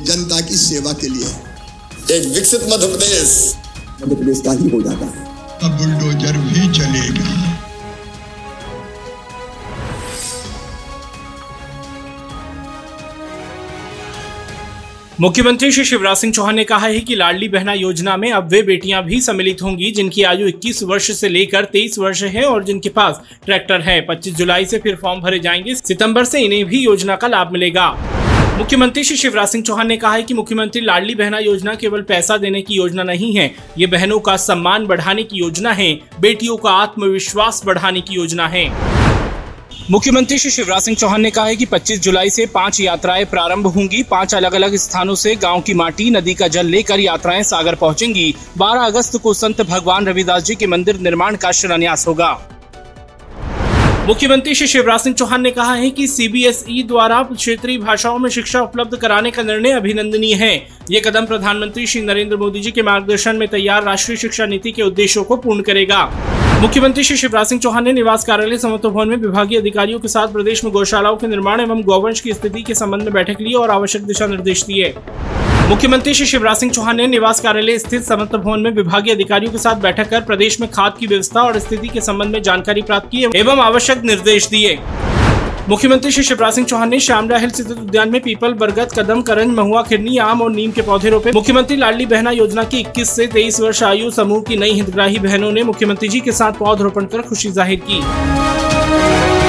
जनता की सेवा के लिए। एक विकसित मध्य प्रदेश मध्य प्रदेश का ही हो जाता है। अब बुलडोजर भी चलेगा। मुख्यमंत्री श्री शिवराज सिंह चौहान ने कहा है कि लाडली बहना योजना में अब वे बेटियाँ भी सम्मिलित होंगी जिनकी आयु 21 वर्ष से लेकर 23 वर्ष है और जिनके पास ट्रैक्टर है। 25 जुलाई से फिर फॉर्म भरे जाएँगे। सितंबर से इन्हें भी योजना का लाभ मिलेगा। मुख्यमंत्री श्री शिवराज सिंह चौहान ने कहा है कि मुख्यमंत्री लाडली बहना योजना केवल पैसा देने की योजना नहीं है, ये बहनों का सम्मान बढ़ाने की योजना है, बेटियों का आत्मविश्वास बढ़ाने की योजना है। मुख्यमंत्री श्री शिवराज सिंह चौहान ने कहा है कि 25 जुलाई से पाँच यात्राएँ प्रारंभ होंगी, पाँच अलग अलग स्थानों से गाँव की माटी, नदी का जल लेकर यात्राएँ सागर पहुंचेंगी। 12 अगस्त को संत भगवान रविदास जी के मंदिर निर्माण का शिलान्यास होगा। मुख्यमंत्री श्री शिवराज सिंह चौहान ने कहा है कि सीबीएसई द्वारा क्षेत्रीय भाषाओं में शिक्षा उपलब्ध कराने का निर्णय अभिनंदनीय है। ये कदम प्रधानमंत्री श्री नरेंद्र मोदी जी के मार्गदर्शन में तैयार राष्ट्रीय शिक्षा नीति के उद्देश्यों को पूर्ण करेगा। मुख्यमंत्री श्री शिवराज सिंह चौहान ने निवास कार्यालय समत्व भवन में विभागीय अधिकारियों के साथ प्रदेश में गौशालाओं के निर्माण एवं गौवंश की स्थिति के संबंध में बैठक ली और आवश्यक दिशा निर्देश दिए। मुख्यमंत्री श्री शिवराज सिंह चौहान ने निवास कार्यालय स्थित समत्व भवन में विभागीय अधिकारियों के साथ बैठक कर प्रदेश में खाद की व्यवस्था और स्थिति के संबंध में जानकारी प्राप्त की एवं आवश्यक निर्देश दिए। मुख्यमंत्री श्री शिवराज सिंह चौहान ने श्यामला हिल स्थित उद्यान में पीपल, बरगद, कदम, करंज, महुआ, खिरनी, आम और नीम के पौधे रोपे। मुख्यमंत्री लाडली बहना योजना की 21 से 23 वर्ष आयु समूह की नई हितग्राही बहनों ने मुख्यमंत्री जी के साथ पौधरोपण कर खुशी ज़ाहिर की।